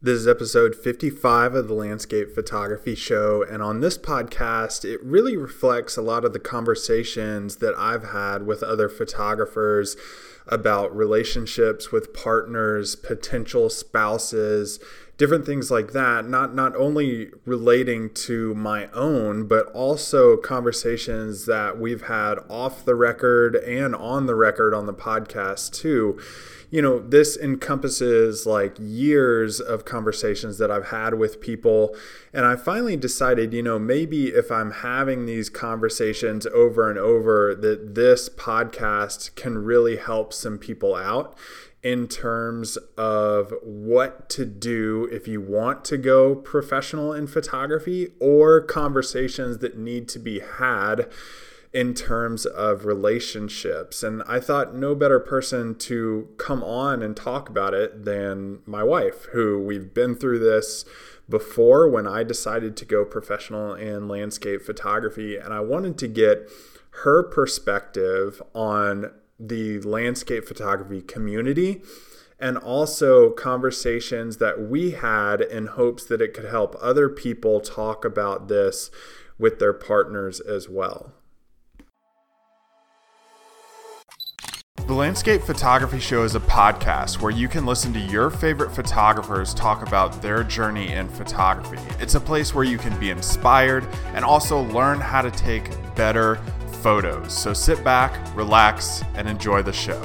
This is episode 55 of the Landscape Photography Show. And on this podcast, it really reflects a lot of the conversations that I've had with other photographers about relationships with partners, potential spouses, different things like that. Not, not only relating to my own, but also conversations that we've had off the record and on the record on the podcast, too you know, this encompasses like years of conversations that I've had with people. And I finally decided, you know, maybe if I'm having these conversations over and over, that this podcast can really help some people out in terms of what to do if you want to go professional in photography or conversations that need to be had in terms of relationships. And I thought no better person to come on and talk about it than my wife, who we've been through this before when I decided to go professional in landscape photography. And I wanted to get her perspective on the landscape photography community and also conversations that we had in hopes that it could help other people talk about this with their partners as well. The Landscape Photography Show is a podcast where you can listen to your favorite photographers talk about their journey in photography. It's a place where you can be inspired and also learn how to take better photos. So sit back, relax, and enjoy the show.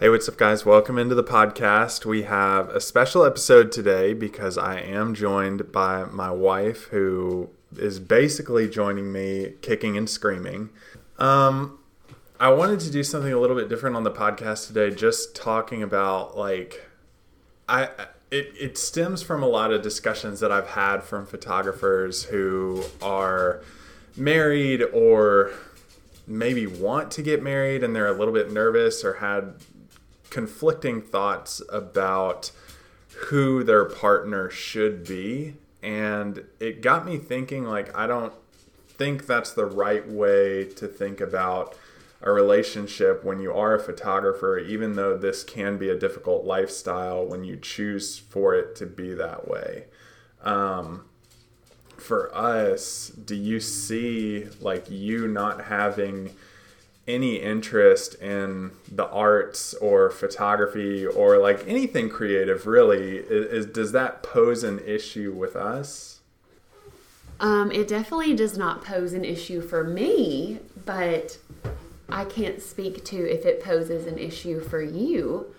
Hey, what's up, guys? Welcome into the podcast. We have a special episode today because I am joined by my wife, who is basically joining me kicking and screaming. Um, I wanted to do something a little bit different on the podcast today, just talking about like I it it stems from a lot of discussions that I've had from photographers who are married or maybe want to get married and they're a little bit nervous or had conflicting thoughts about who their partner should be. And it got me thinking like I don't think that's the right way to think about a relationship when you are a photographer, even though this can be a difficult lifestyle when you choose for it to be that way. Um, for us, do you see like you not having any interest in the arts or photography or like anything creative really is, is does that pose an issue with us um, it definitely does not pose an issue for me but I can't speak to if it poses an issue for you,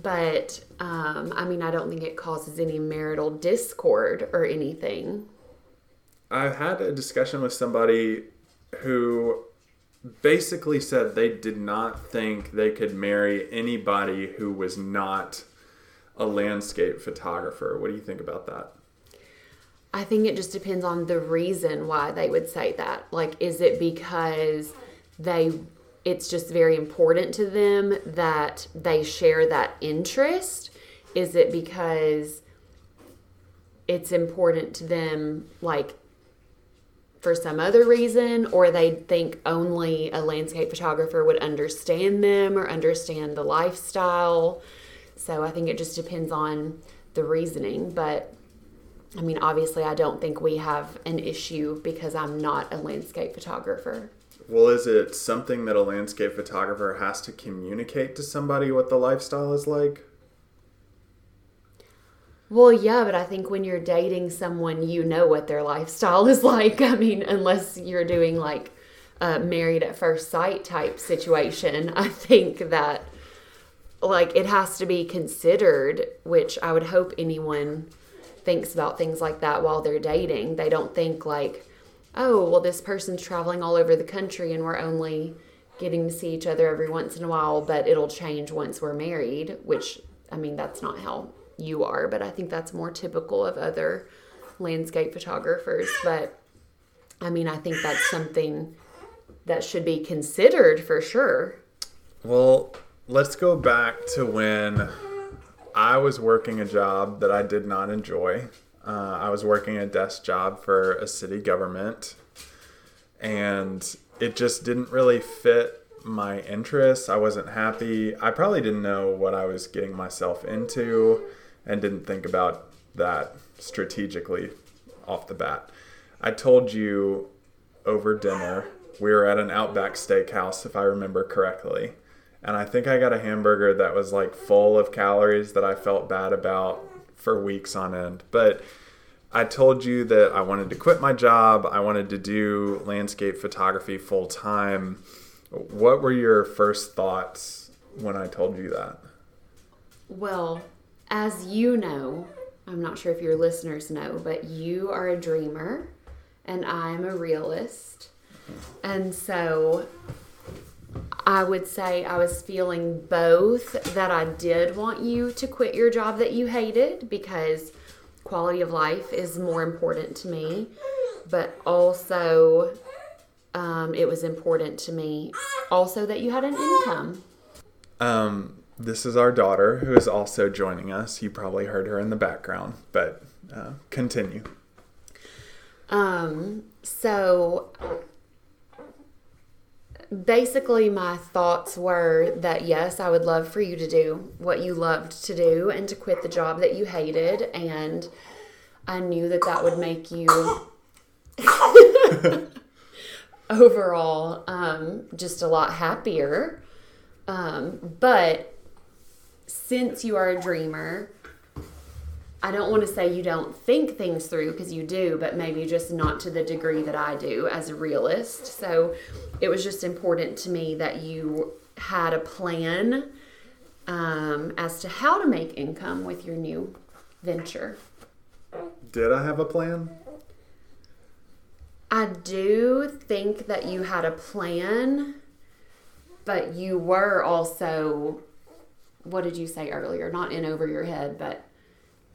but um, I mean, I don't think it causes any marital discord or anything. I had a discussion with somebody who basically said they did not think they could marry anybody who was not a landscape photographer. What do you think about that? I think it just depends on the reason why they would say that. Like, is it because they it's just very important to them that they share that interest? Is it because it's important to them, like for some other reason, or they think only a landscape photographer would understand them or understand the lifestyle? So I think it just depends on the reasoning. But I mean, obviously, I don't think we have an issue because I'm not a landscape photographer. Well, is it something that a landscape photographer has to communicate to somebody what the lifestyle is like? Well, yeah, but I think when you're dating someone, you know what their lifestyle is like. I mean, unless you're doing like a married at first sight type situation, I think that like it has to be considered, which I would hope anyone thinks about things like that while they're dating. They don't think like, oh, well, this person's traveling all over the country and we're only getting to see each other every once in a while, but it'll change once we're married, which, I mean, that's not how you are, but I think that's more typical of other landscape photographers. But I mean, I think that's something that should be considered for sure. Well, let's go back to when I was working a job that I did not enjoy. Uh, I was working a desk job for a city government, and it just didn't really fit my interests. I wasn't happy. I probably didn't know what I was getting myself into and didn't think about that strategically off the bat. I told you over dinner, we were at an Outback Steakhouse, if I remember correctly. And I think I got a hamburger that was like full of calories that I felt bad about for weeks on end. But I told you that I wanted to quit my job. I wanted to do landscape photography full time. What were your first thoughts when I told you that? Well, as you know, I'm not sure if your listeners know, but you are a dreamer and I'm a realist. And so I would say I was feeling both that I did want you to quit your job that you hated because quality of life is more important to me, but also um, it was important to me also that you had an income. Um, this is our daughter who is also joining us. You probably heard her in the background, but uh, continue. Um, so basically, my thoughts were that yes, I would love for you to do what you loved to do and to quit the job that you hated. And I knew that that would make you overall um, just a lot happier. Um, but since you are a dreamer, I don't want to say you don't think things through because you do, but maybe just not to the degree that I do as a realist. So it was just important to me that you had a plan um, as to how to make income with your new venture. Did I have a plan? I do think that you had a plan, but you were also, what did you say earlier? Not in over your head, but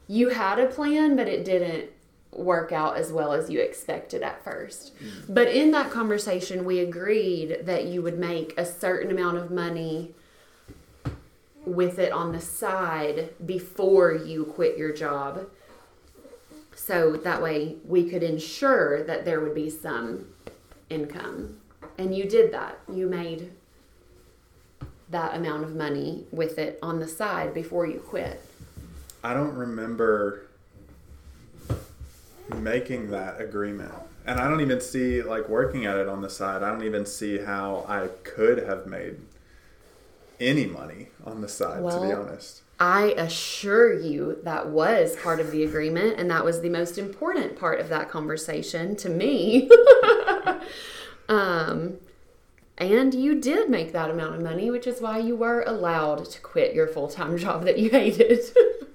you had a plan, but it didn't work out as well as you expected at first. Mm. But in that conversation, we agreed that you would make a certain amount of money with it on the side before you quit your job. So that way we could ensure that there would be some income. And you did that. You made that amount of money with it on the side before you quit. I don't remember making that agreement. And I don't even see, like, working at it on the side, I don't even see how I could have made any money on the side, to be honest. I assure you that was part of the agreement, and that was the most important part of that conversation to me. um, and you did make that amount of money, which is why you were allowed to quit your full time job that you hated.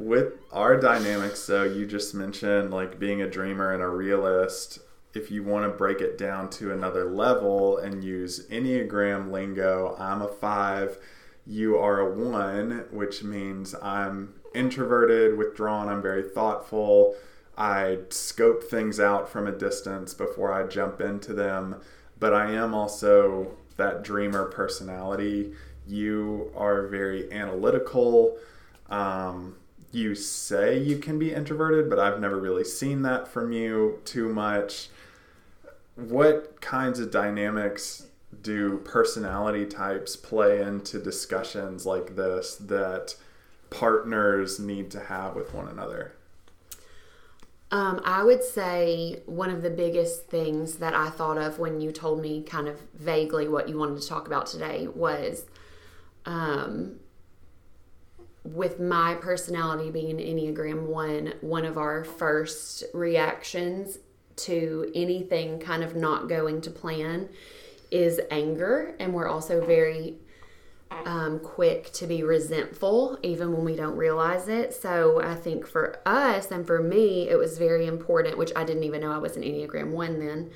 With our dynamics, so you just mentioned like being a dreamer and a realist. If you want to break it down to another level and use Enneagram lingo, I'm a five, you are a one, which means I'm introverted, withdrawn, I'm very thoughtful. I scope things out from a distance before I jump into them, but I am also that dreamer personality. You are very analytical. Um, you say you can be introverted, but I've never really seen that from you too much. What kinds of dynamics do personality types play into discussions like this that partners need to have with one another? Um, I would say one of the biggest things that I thought of when you told me kind of vaguely what you wanted to talk about today was um, with my personality being an Enneagram 1, one of our first reactions to anything kind of not going to plan is anger. And we're also very um, quick to be resentful, even when we don't realize it. So I think for us and for me, it was very important, which I didn't even know I was an Enneagram 1 then.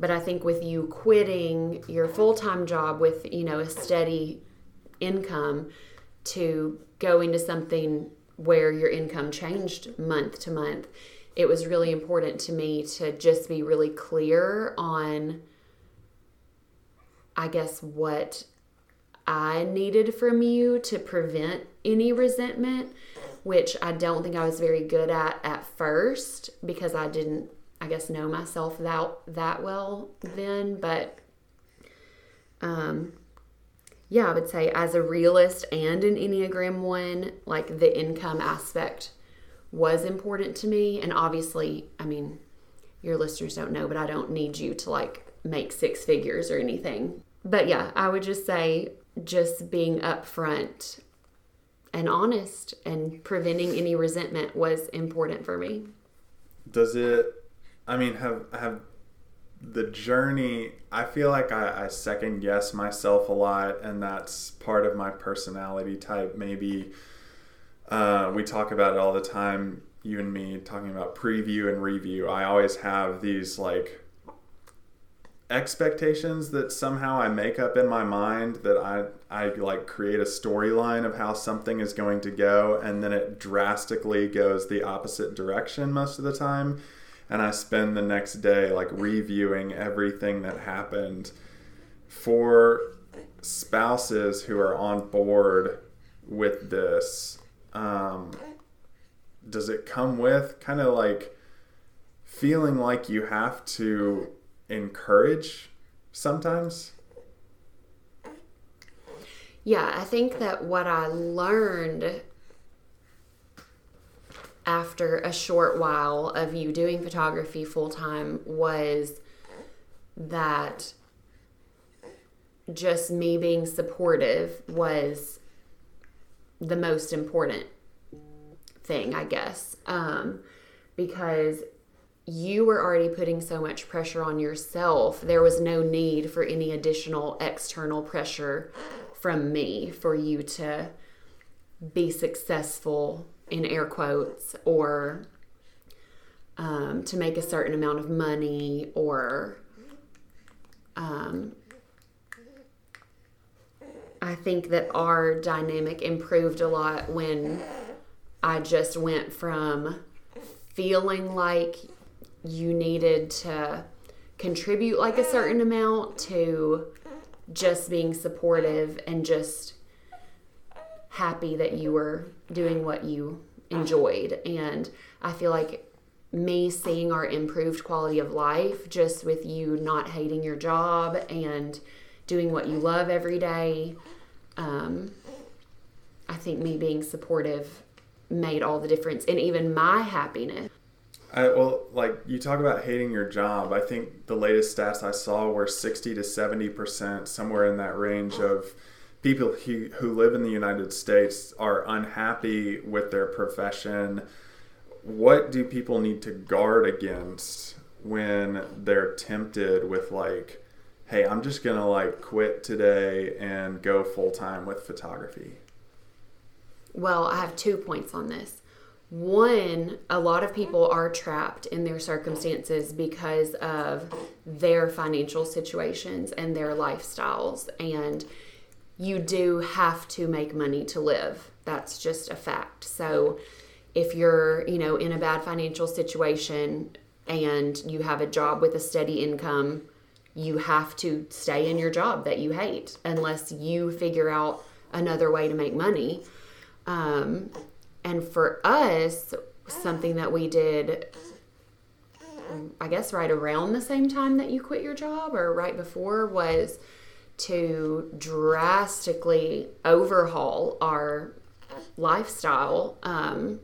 But I think with you quitting your full time job with, you know, a steady income to go into something where your income changed month to month, it was really important to me to just be really clear on, I guess, what I needed from you to prevent any resentment, which I don't think I was very good at at first because I didn't, I guess, know myself that that well then. But um, yeah, I would say as a realist and an Enneagram one, like the income aspect was important to me. And obviously, I mean, your listeners don't know, but I don't need you to like make six figures or anything. But yeah, I would just say just being upfront and honest and preventing any resentment was important for me. Does it I mean have have the journey I feel like I, I second guess myself a lot and that's part of my personality type. Maybe uh, we talk about it all the time you and me talking about preview and review. I always have these like expectations that somehow I make up in my mind that I I like create a storyline of how something is going to go and then it drastically goes the opposite direction most of the time and I spend the next day like reviewing everything that happened for spouses who are on board with this um, does it come with kind of like feeling like you have to encourage sometimes? Yeah, I think that what I learned after a short while of you doing photography full time was that just me being supportive was the most important thing, I guess. Um, because you were already putting so much pressure on yourself. There was no need for any additional external pressure from me for you to be successful in air quotes or um, to make a certain amount of money or um, I think that our dynamic improved a lot when I just went from feeling like you needed to contribute like a certain amount to just being supportive and just happy that you were doing what you enjoyed. And I feel like me seeing our improved quality of life just with you not hating your job and doing what you love every day. Um, I think me being supportive made all the difference and even my happiness. I, well, like you talk about hating your job. I think the latest stats I saw were 60 to 70 percent, somewhere in that range of people who, who live in the United States are unhappy with their profession. What do people need to guard against when they're tempted with like, hey, I'm just gonna like quit today and go full time with photography? Well, I have two points on this. One, a lot of people are trapped in their circumstances because of their financial situations and their lifestyles. And you do have to make money to live. That's just a fact. So if you're, you know, in a bad financial situation and you have a job with a steady income, you have to stay in your job that you hate unless you figure out another way to make money. Um, and for us, something that we did, I guess, right around the same time that you quit your job or right before was to drastically overhaul our lifestyle um,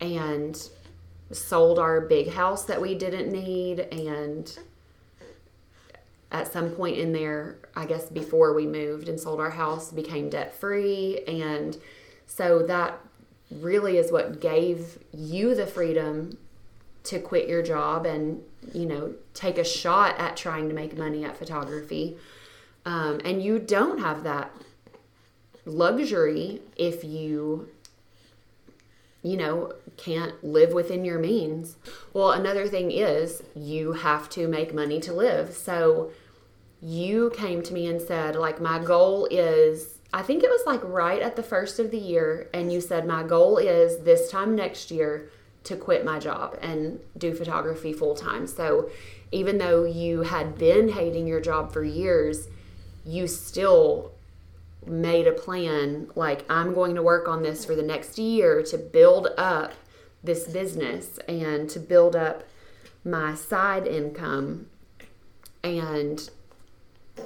and sold our big house that we didn't need and at some point in there i guess before we moved and sold our house became debt free and so that really is what gave you the freedom to quit your job and you know take a shot at trying to make money at photography um, and you don't have that luxury if you you know can't live within your means well another thing is you have to make money to live so you came to me and said like my goal is I think it was like right at the first of the year, and you said, My goal is this time next year to quit my job and do photography full time. So even though you had been hating your job for years, you still made a plan like, I'm going to work on this for the next year to build up this business and to build up my side income. And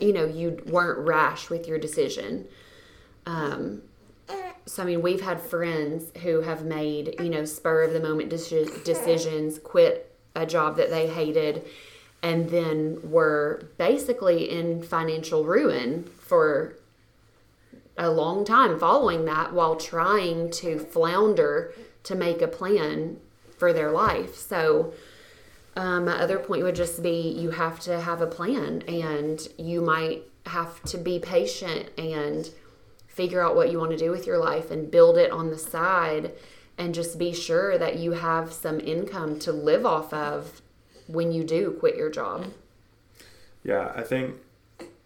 you know, you weren't rash with your decision. Um, so I mean, we've had friends who have made you know spur of the moment deci- decisions, quit a job that they hated, and then were basically in financial ruin for a long time following that while trying to flounder to make a plan for their life. So, um, my other point would just be you have to have a plan and you might have to be patient and figure out what you want to do with your life and build it on the side and just be sure that you have some income to live off of when you do quit your job. Yeah, I think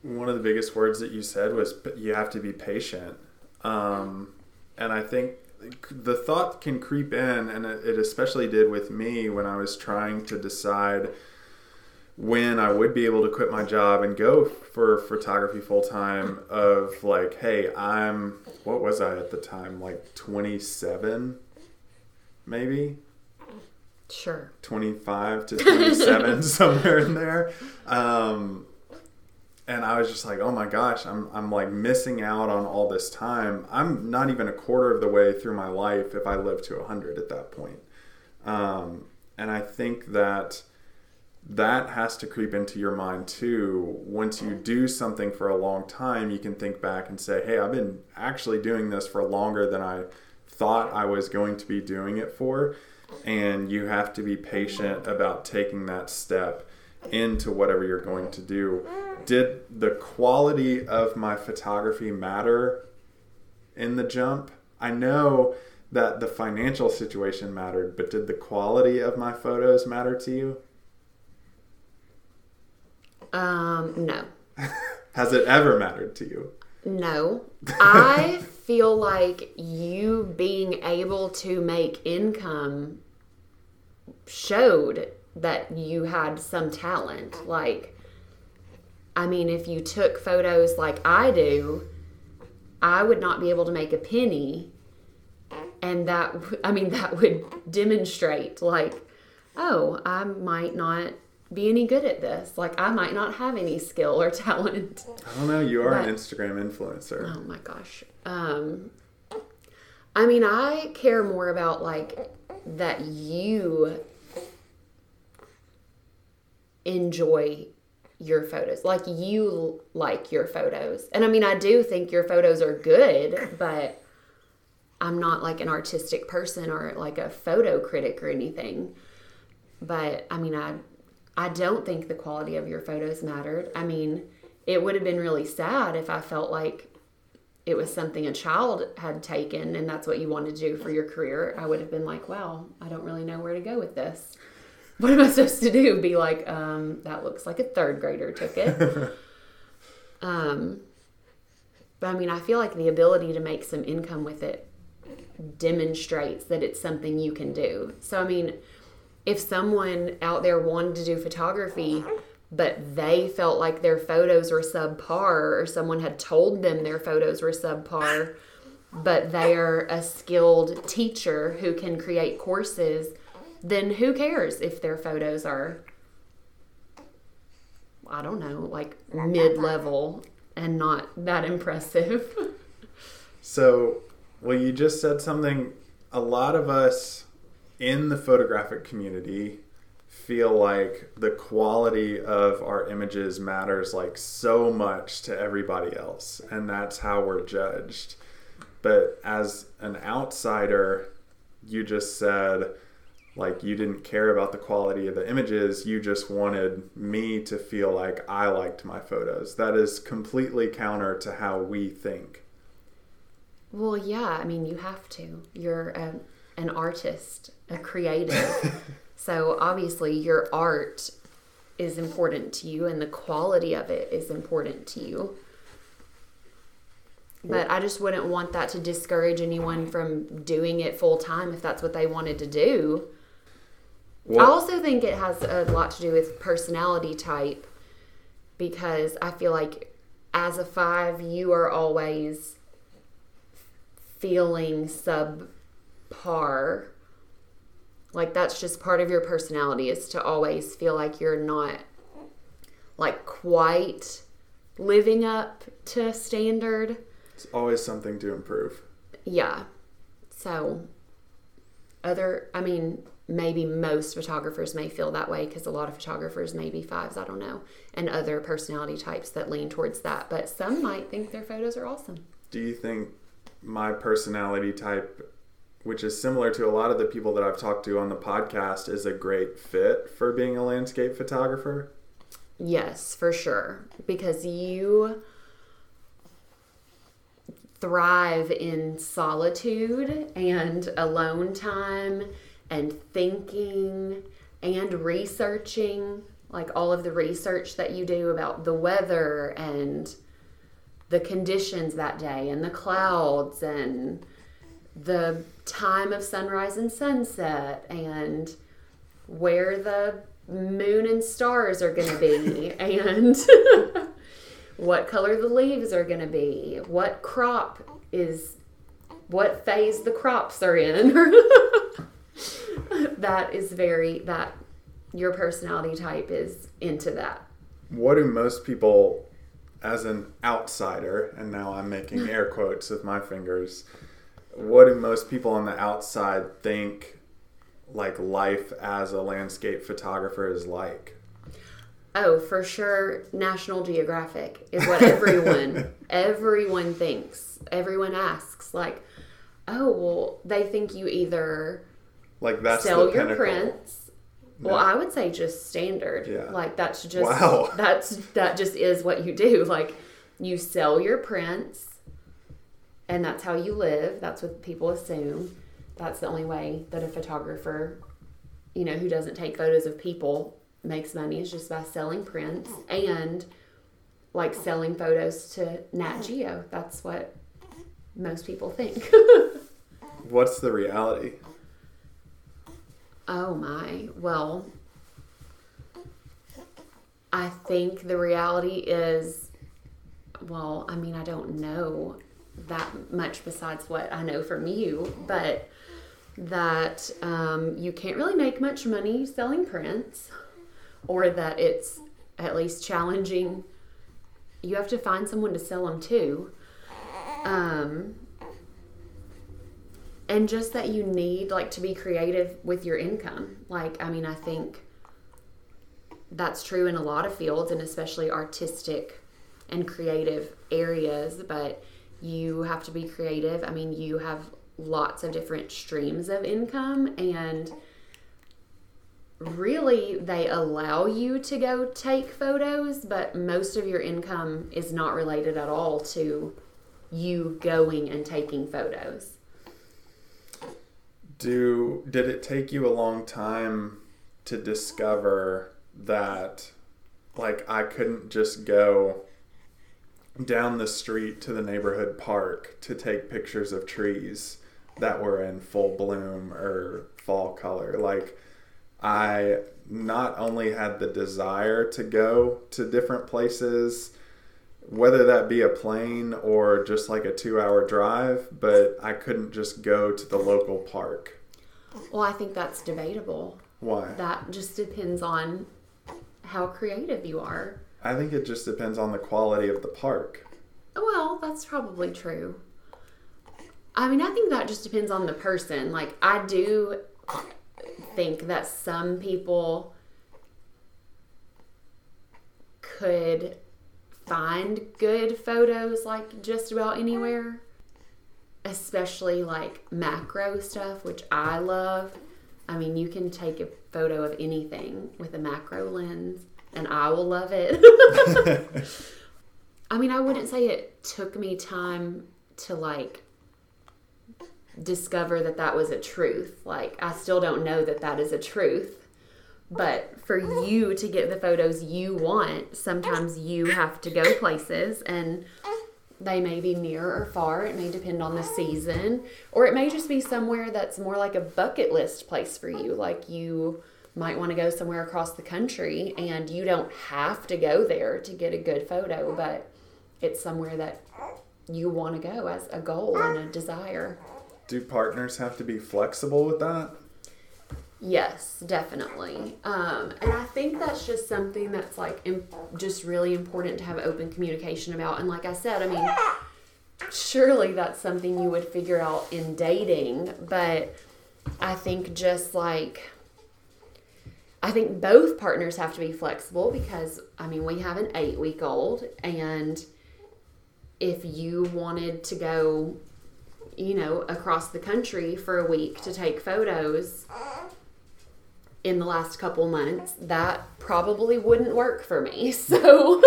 one of the biggest words that you said was you have to be patient. Um, and I think the thought can creep in, and it especially did with me when I was trying to decide when I would be able to quit my job and go for photography full time. Of like, hey, I'm what was I at the time? Like 27, maybe. Sure. 25 to 27, somewhere in there. Um, and I was just like, oh my gosh, I'm, I'm like missing out on all this time. I'm not even a quarter of the way through my life if I live to 100 at that point. Um, and I think that that has to creep into your mind too. Once you do something for a long time, you can think back and say, hey, I've been actually doing this for longer than I thought I was going to be doing it for. And you have to be patient about taking that step into whatever you're going to do. Did the quality of my photography matter in the jump? I know that the financial situation mattered, but did the quality of my photos matter to you? Um, no. Has it ever mattered to you? No. I feel like you being able to make income showed that you had some talent. Like, I mean, if you took photos like I do, I would not be able to make a penny. And that, I mean, that would demonstrate, like, oh, I might not be any good at this. Like, I might not have any skill or talent. I don't know. You are but, an Instagram influencer. Oh my gosh. Um, I mean, I care more about, like, that you enjoy your photos. Like you like your photos. And I mean, I do think your photos are good, but I'm not like an artistic person or like a photo critic or anything. But I mean, I I don't think the quality of your photos mattered. I mean, it would have been really sad if I felt like it was something a child had taken and that's what you want to do for your career. I would have been like, "Wow, I don't really know where to go with this." what am I supposed to do? Be like, um, that looks like a third grader took it. um, but I mean, I feel like the ability to make some income with it demonstrates that it's something you can do. So, I mean, if someone out there wanted to do photography, but they felt like their photos were subpar, or someone had told them their photos were subpar, but they're a skilled teacher who can create courses then who cares if their photos are I don't know, like mid level and not that impressive. so, well, you just said something. A lot of us in the photographic community feel like the quality of our images matters like so much to everybody else, and that's how we're judged. But as an outsider, you just said, like you didn't care about the quality of the images you just wanted me to feel like i liked my photos. That is completely counter to how we think. Well yeah i mean you have to. You're a, an artist a creative so obviously your art is important to you and the quality of it is important to you but I just wouldn't want that to discourage anyone from doing it full time if that's what they wanted to do. I also think it has a lot to do with personality type because I feel like as a five, you are always feeling subpar. Like that's just part of your personality is to always feel like you're not like quite living up to standard. It's always something to improve. Yeah. So, other, I mean, maybe most photographers may feel that way because a lot of photographers may be fives, I don't know, and other personality types that lean towards that. But some might think their photos are awesome. Do you think my personality type, which is similar to a lot of the people that I've talked to on the podcast, is a great fit for being a landscape photographer? Yes, for sure. Because you thrive in solitude and alone time and thinking and researching, like all of the research that you do about the weather and the conditions that day and the clouds and the time of sunrise and sunset and where the moon and stars are going to be and what color the leaves are going to be, what crop is, what phase the crops are in. that is very, that your personality type is into that. What do most people, as an outsider, and now I'm making air quotes with my fingers, what do most people on the outside think like life as a landscape photographer is like? Oh, for sure, National Geographic is what everyone everyone thinks. Everyone asks like, "Oh, well, they think you either Like that's sell the your prints." Well, I would say just standard. Yeah. Like that's just Wow. that's that just is what you do. Like you sell your prints and that's how you live. That's what people assume. That's the only way that a photographer, you know, who doesn't take photos of people makes money is just by selling prints and like selling photos to Nat Geo. That's what most people think. What's the reality? Oh my. Well, I think the reality is, well, I mean, I don't know that much besides what I know from you, but that um, you can't really make much money selling prints, or that it's at least challenging. You have to find someone to sell them to. Um, and just that you need like to be creative with your income like i mean i think that's true in a lot of fields and especially artistic and creative areas but you have to be creative. I mean you have lots of different streams of income and really they allow you to go take photos but most of your income is not related at all to you going and taking photos. Do did it take you a long time to discover that like I couldn't just go down the street to the neighborhood park to take pictures of trees that were in full bloom or fall color like I not only had the desire to go to different places whether that be a plane or just like a 2 hour drive but I couldn't just go to the local park Well, I think that's debatable. why That just depends on how creative you are. I think it just depends on the quality of the park. Well, that's probably true. I mean, I think that just depends on the person. Like, I do think that some people could find good photos like just about anywhere, especially like macro stuff, which I love. I mean, you can take a photo of anything with a macro lens, and I will love it. I mean, I wouldn't say it took me time to like discover that that was a truth. Like, I still don't know that that is a truth. But for you to get the photos you want, sometimes you have to go places and they may be near or far. It may depend on the season. Or it may just be somewhere that's more like a bucket list place for you. Like you might want to go somewhere across the country and you don't have to go there to get a good photo, but it's somewhere that you want to go as a goal and a desire. Do partners have to be flexible with that? Yes, definitely. Um, and I think that's just something that's like imp- just really important to have open communication about. And like I said, I mean, surely that's something you would figure out in dating, but I think just like I think both partners have to be flexible because I mean, we have an 8 week old and if you wanted to go you know, across the country for a week to take photos in the last couple months, that probably wouldn't work for me. So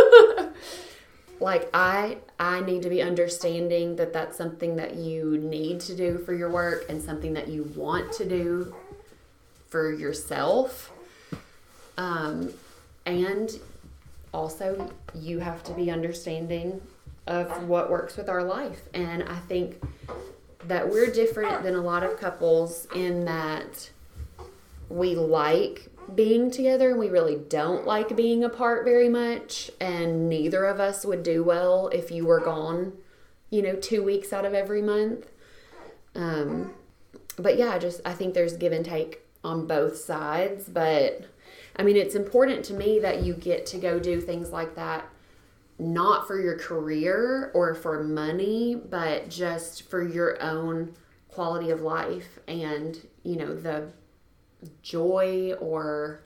like I I need to be understanding that that's something that you need to do for your work and something that you want to do for yourself. Um and also you have to be understanding of what works with our life. And I think that we're different than a lot of couples in that we like being together and we really don't like being apart very much and neither of us would do well if you were gone you know two weeks out of every month um but yeah just i think there's give and take on both sides but i mean it's important to me that you get to go do things like that not for your career or for money but just for your own quality of life and you know the joy or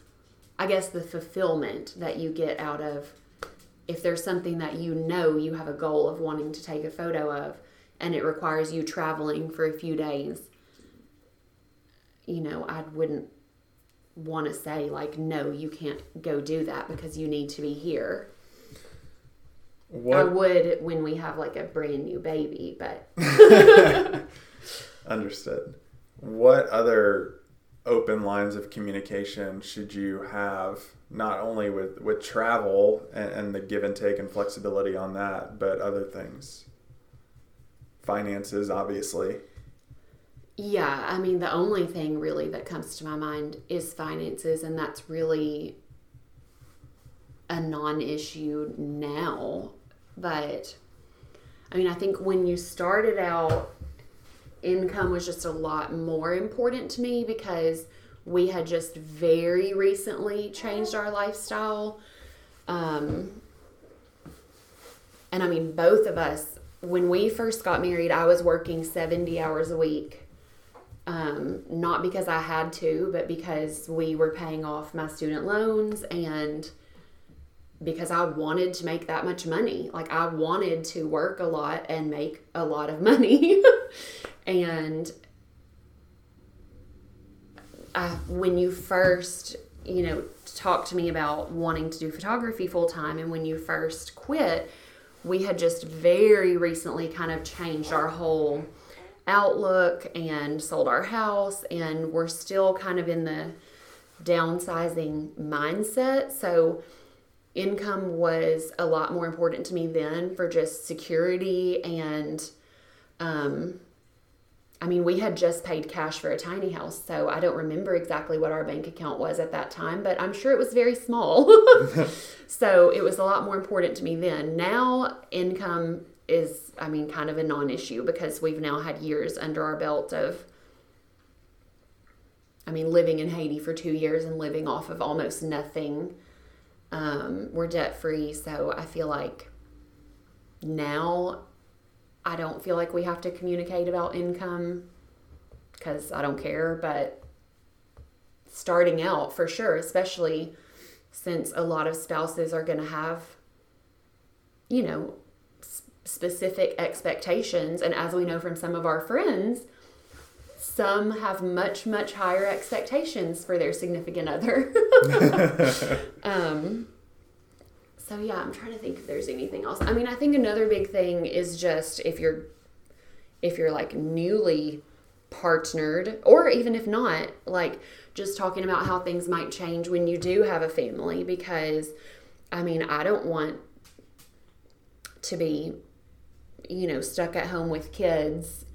I guess the fulfillment that you get out of if there's something that you know you have a goal of wanting to take a photo of and it requires you traveling for a few days you know I wouldn't want to say like no you can't go do that because you need to be here. What? I would when we have like a brand new baby but understood. What other open lines of communication should you have not only with with travel and, and, the give and take and flexibility on that but other things? Finances obviously yeah i mean the only thing really that comes to my mind is finances and that's really a non-issue now but i mean i think when you started out income was just a lot more important to me because we had just very recently changed our lifestyle. Um, and I mean, both of us, when we first got married, I was working 70 hours a week. Um, not because I had to, but because we were paying off my student loans and because I wanted to make that much money. Like, I wanted to work a lot and make a lot of money. And I, when you first, you know, talked to me about wanting to do photography full time, and when you first quit, we had just very recently kind of changed our whole outlook and sold our house, and we're still kind of in the downsizing mindset. So, income was a lot more important to me then for just security and um, I mean, we had just paid cash for a tiny house, so I don't remember exactly what our bank account was at that time, but I'm sure it was very small. so it was a lot more important to me then. Now, income is, I mean, kind of a non issue because we've now had years under our belt of, I mean, living in Haiti for two years and living off of almost nothing. Um, we're debt free, so I feel like now I don't feel like we have to communicate about income because I don't care, but starting out for sure, especially since a lot of spouses are going to have, you know, specific expectations. And as we know from some of our friends, some have much, much higher expectations for their significant other. um, so yeah, I'm trying to think if there's anything else. I mean, I think another big thing is just if you're if you're like newly partnered or even if not, like just talking about how things might change when you do have a family because I mean, I don't want to be you know, stuck at home with kids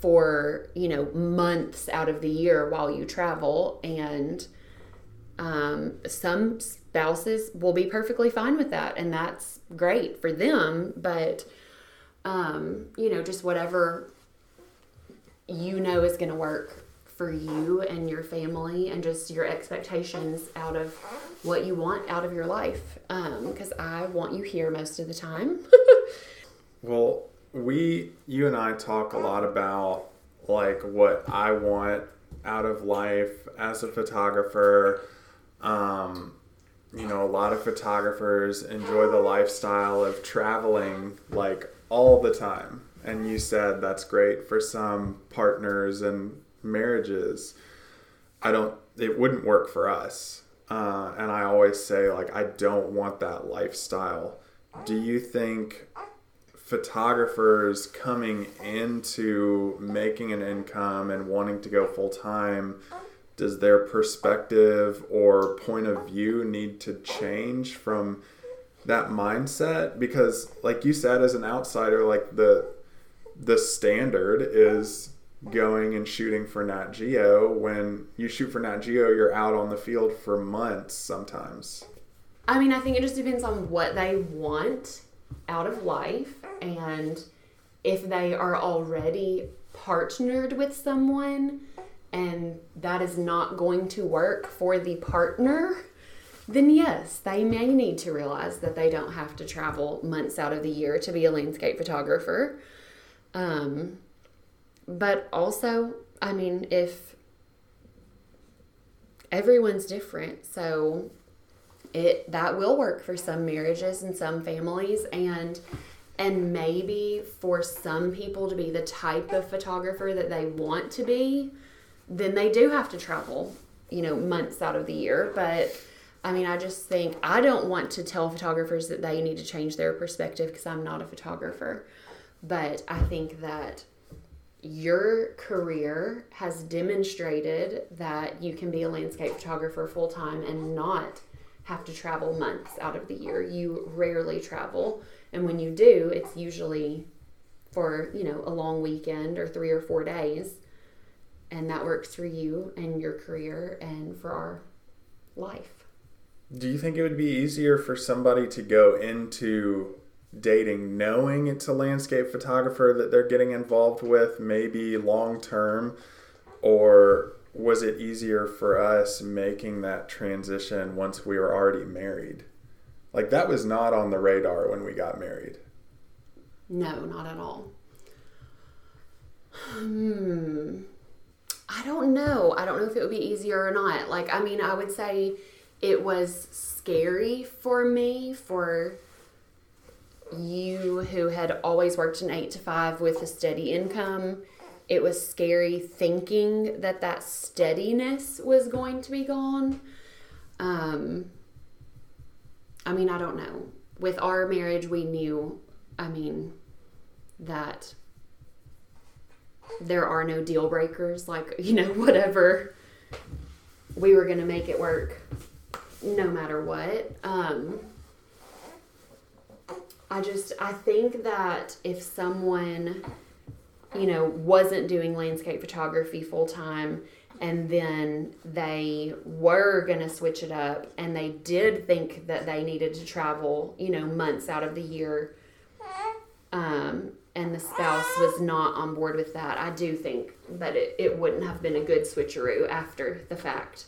for, you know, months out of the year while you travel and um, some spouses will be perfectly fine with that, and that's great for them. But, um, you know, just whatever you know is going to work for you and your family and just your expectations out of what you want out of your life. Because um, I want you here most of the time. well, we, you and I talk a lot about like what I want out of life as a photographer. Um, you know, a lot of photographers enjoy the lifestyle of traveling like all the time. And you said that's great for some partners and marriages. I don't, it wouldn't work for us. Uh, and I always say, like, I don't want that lifestyle. Do you think photographers coming into making an income and wanting to go full time does their perspective or point of view need to change from that mindset? Because like you said as an outsider like the the standard is going and shooting for Nat Geo. When you shoot for Nat Geo you're out on the field for months sometimes. I mean I think it just depends on what they want out of life and if they are already partnered with someone and that is not going to work for the partner, then yes, they may need to realize that they don't have to travel months out of the year to be a landscape photographer. Um, but also, I mean, if everyone's different, so it that will work for some marriages and some families and and maybe for some people to be the type of photographer that they want to be then they do have to travel, you know, months out of the year. But I mean, I just think I don't want to tell photographers that they need to change their perspective because I'm not a photographer. But I think that your career has demonstrated that you can be a landscape photographer full time and not have to travel months out of the year. You rarely travel. And when you do, it's usually for, you know, a long weekend or three or four days and that works for you and your career and for our life. Do you think it would be easier for somebody to go into dating knowing it's a landscape photographer that they're getting involved with, maybe long term, or was it easier for us making that transition once we were already married? Like that was not on the radar when we got married. No, not at all. Hmm. I don't know. I don't know if it would be easier or not. Like, I mean, I would say it was scary for me for you who had always worked an eight to five with a steady income. It was scary thinking that that steadiness was going to be gone. Um, I mean, I don't know. With our marriage, we knew, I mean, that there are no deal breakers. Like, you know, whatever, we were going to make it work no matter what. Um, I just, I think that if someone, you know, wasn't doing landscape photography full time and then they were going to switch it up and they did think that they needed to travel, you know, months out of the year, um, and the spouse was not on board with that, I do think that it, it wouldn't have been a good switcheroo after the fact.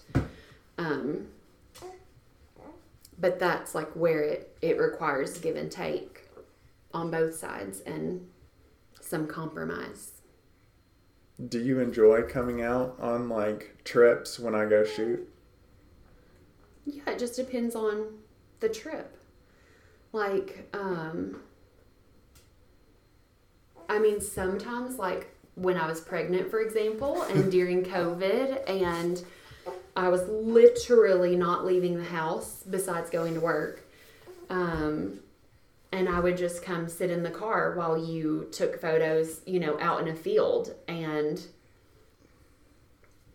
Um, but that's like where it, it requires give and take on both sides and some compromise. Do you enjoy coming out on like trips when I go shoot? Yeah, it just depends on the trip. Like, um, I mean, sometimes, like when I was pregnant, for example, and during COVID, and I was literally not leaving the house besides going to work. Um, and I would just come sit in the car while you took photos, you know, out in a field. And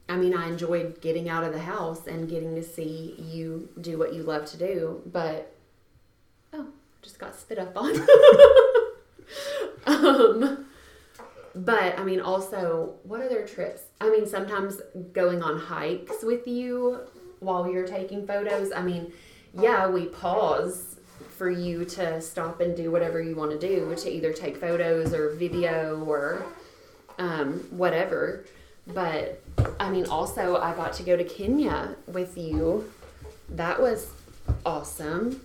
I mean, I enjoyed getting out of the house and getting to see you do what you love to do. But, oh, just got spit up on. um, but I mean, also, what other trips? I mean, sometimes going on hikes with you while you're taking photos. I mean, yeah, we pause for you to stop and do whatever you want to do to either take photos or video or um, whatever. but I mean, also, I got to go to Kenya with you. That was awesome.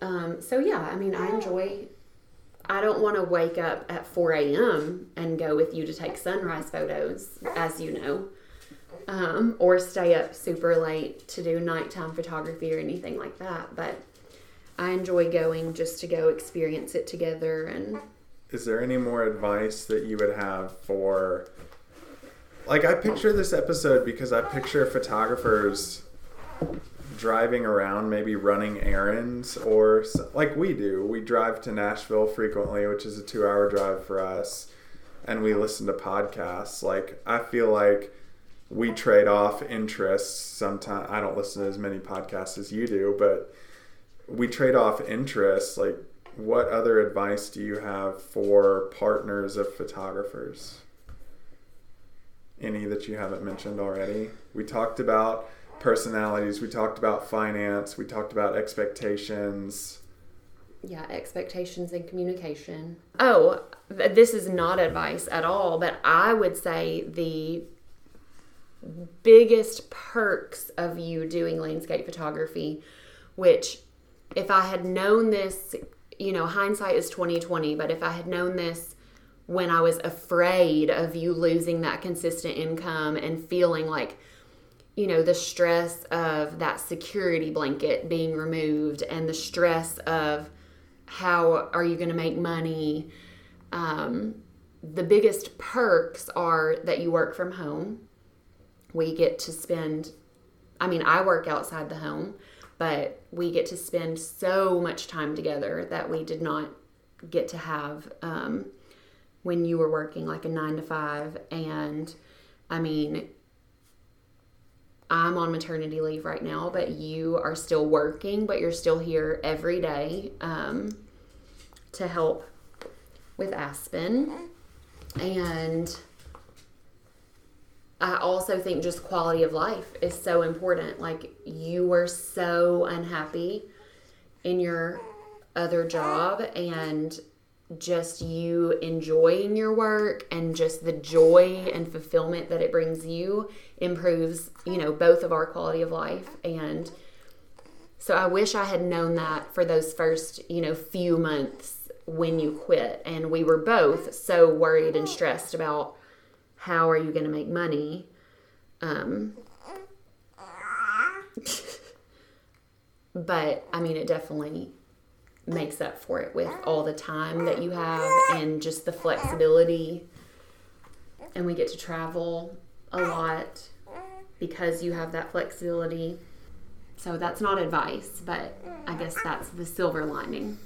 Um, so, yeah, I mean, I enjoy. I don't want to wake up at 4 a.m. and go with you to take sunrise photos, as you know, um, or stay up super late to do nighttime photography or anything like that. But I enjoy going just to go experience it together and is there any more advice that you would have for like I picture this episode because I picture photographers driving around maybe running errands or like we do. We drive to Nashville frequently, which is a 2-hour drive for us, and we listen to podcasts. Like I feel like we trade off interests sometimes. I don't listen to as many podcasts as you do, but we trade off interests like what other advice do you have for partners of photographers? Any that you haven't mentioned already? We talked about personalities, we talked about finance, we talked about expectations. Yeah, expectations and communication. Oh, this is not advice at all, but I would say the biggest perks of you doing landscape photography, which if I had known this you know, hindsight is 2020, but if I had known this when I was afraid of you losing that consistent income and feeling like you know, the stress of that security blanket being removed and the stress of how are you going to make money. Um, the biggest perks are that you work from home. We get to spend, I mean, I work outside the home, but we get to spend so much time together that we did not get to have um, when you were working like a nine to five. And I mean, I'm on maternity leave right now, but you are still working, but you're still here every day um, to help with Aspen. And I also think just quality of life is so important. Like you were so unhappy in your other job and just you enjoying your work and just the joy and fulfillment that it brings you improves, you know, both of our quality of life and so I wish I had known that for those first, you know, few months when you quit and we were both so worried and stressed about how are you going to make money? Um, but I mean, it definitely makes up for it with all the time that you have and just the flexibility. And we get to travel a lot because you have that flexibility. So that's not advice, but I guess that's the silver lining.